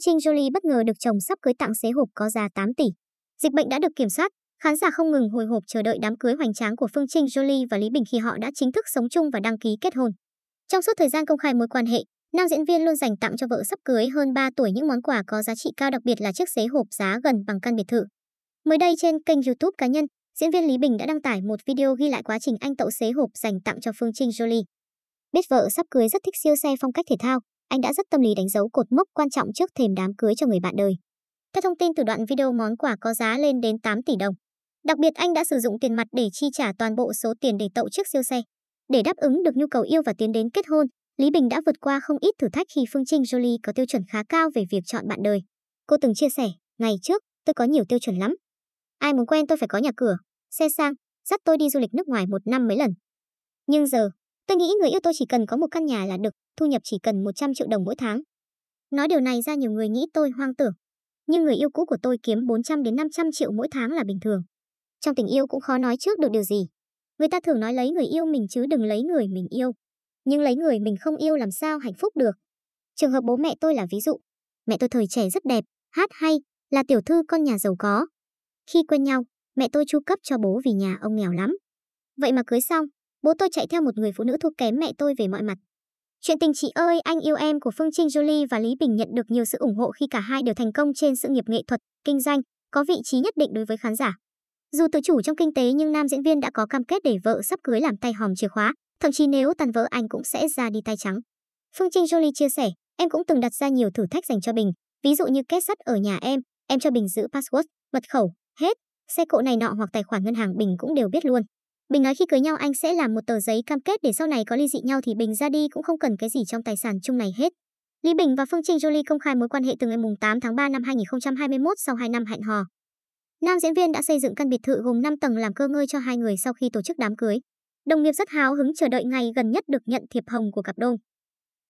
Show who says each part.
Speaker 1: Trinh Jolie bất ngờ được chồng sắp cưới tặng xế hộp có giá 8 tỷ. Dịch bệnh đã được kiểm soát, khán giả không ngừng hồi hộp chờ đợi đám cưới hoành tráng của Phương Trinh Jolie và Lý Bình khi họ đã chính thức sống chung và đăng ký kết hôn. Trong suốt thời gian công khai mối quan hệ, nam diễn viên luôn dành tặng cho vợ sắp cưới hơn 3 tuổi những món quà có giá trị cao đặc biệt là chiếc xế hộp giá gần bằng căn biệt thự. Mới đây trên kênh YouTube cá nhân, diễn viên Lý Bình đã đăng tải một video ghi lại quá trình anh tậu xế hộp dành tặng cho Phương Trinh Jolie. Biết vợ sắp cưới rất thích siêu xe phong cách thể thao, anh đã rất tâm lý đánh dấu cột mốc quan trọng trước thềm đám cưới cho người bạn đời. Theo thông tin từ đoạn video món quà có giá lên đến 8 tỷ đồng. Đặc biệt anh đã sử dụng tiền mặt để chi trả toàn bộ số tiền để tậu chiếc siêu xe. Để đáp ứng được nhu cầu yêu và tiến đến kết hôn, Lý Bình đã vượt qua không ít thử thách khi Phương Trinh Jolie có tiêu chuẩn khá cao về việc chọn bạn đời. Cô từng chia sẻ, ngày trước, tôi có nhiều tiêu chuẩn lắm. Ai muốn quen tôi phải có nhà cửa, xe sang, dắt tôi đi du lịch nước ngoài một năm mấy lần. Nhưng giờ, tôi nghĩ người yêu tôi chỉ cần có một căn nhà là được, thu nhập chỉ cần 100 triệu đồng mỗi tháng. Nói điều này ra nhiều người nghĩ tôi hoang tưởng. Nhưng người yêu cũ của tôi kiếm 400 đến 500 triệu mỗi tháng là bình thường. Trong tình yêu cũng khó nói trước được điều gì. Người ta thường nói lấy người yêu mình chứ đừng lấy người mình yêu. Nhưng lấy người mình không yêu làm sao hạnh phúc được. Trường hợp bố mẹ tôi là ví dụ. Mẹ tôi thời trẻ rất đẹp, hát hay, là tiểu thư con nhà giàu có. Khi quen nhau, mẹ tôi chu cấp cho bố vì nhà ông nghèo lắm. Vậy mà cưới xong, bố tôi chạy theo một người phụ nữ thua kém mẹ tôi về mọi mặt. Chuyện tình chị ơi anh yêu em của Phương Trinh Jolie và Lý Bình nhận được nhiều sự ủng hộ khi cả hai đều thành công trên sự nghiệp nghệ thuật, kinh doanh, có vị trí nhất định đối với khán giả. Dù tự chủ trong kinh tế nhưng nam diễn viên đã có cam kết để vợ sắp cưới làm tay hòm chìa khóa, thậm chí nếu tàn vỡ anh cũng sẽ ra đi tay trắng. Phương Trinh Jolie chia sẻ, em cũng từng đặt ra nhiều thử thách dành cho Bình, ví dụ như kết sắt ở nhà em, em cho Bình giữ password, mật khẩu, hết, xe cộ này nọ hoặc tài khoản ngân hàng Bình cũng đều biết luôn. Bình nói khi cưới nhau anh sẽ làm một tờ giấy cam kết để sau này có ly dị nhau thì Bình ra đi cũng không cần cái gì trong tài sản chung này hết. Lý Bình và Phương Trinh Jolie công khai mối quan hệ từ ngày 8 tháng 3 năm 2021 sau 2 năm hẹn hò. Nam diễn viên đã xây dựng căn biệt thự gồm 5 tầng làm cơ ngơi cho hai người sau khi tổ chức đám cưới. Đồng nghiệp rất háo hứng chờ đợi ngày gần nhất được nhận thiệp hồng của cặp đôi.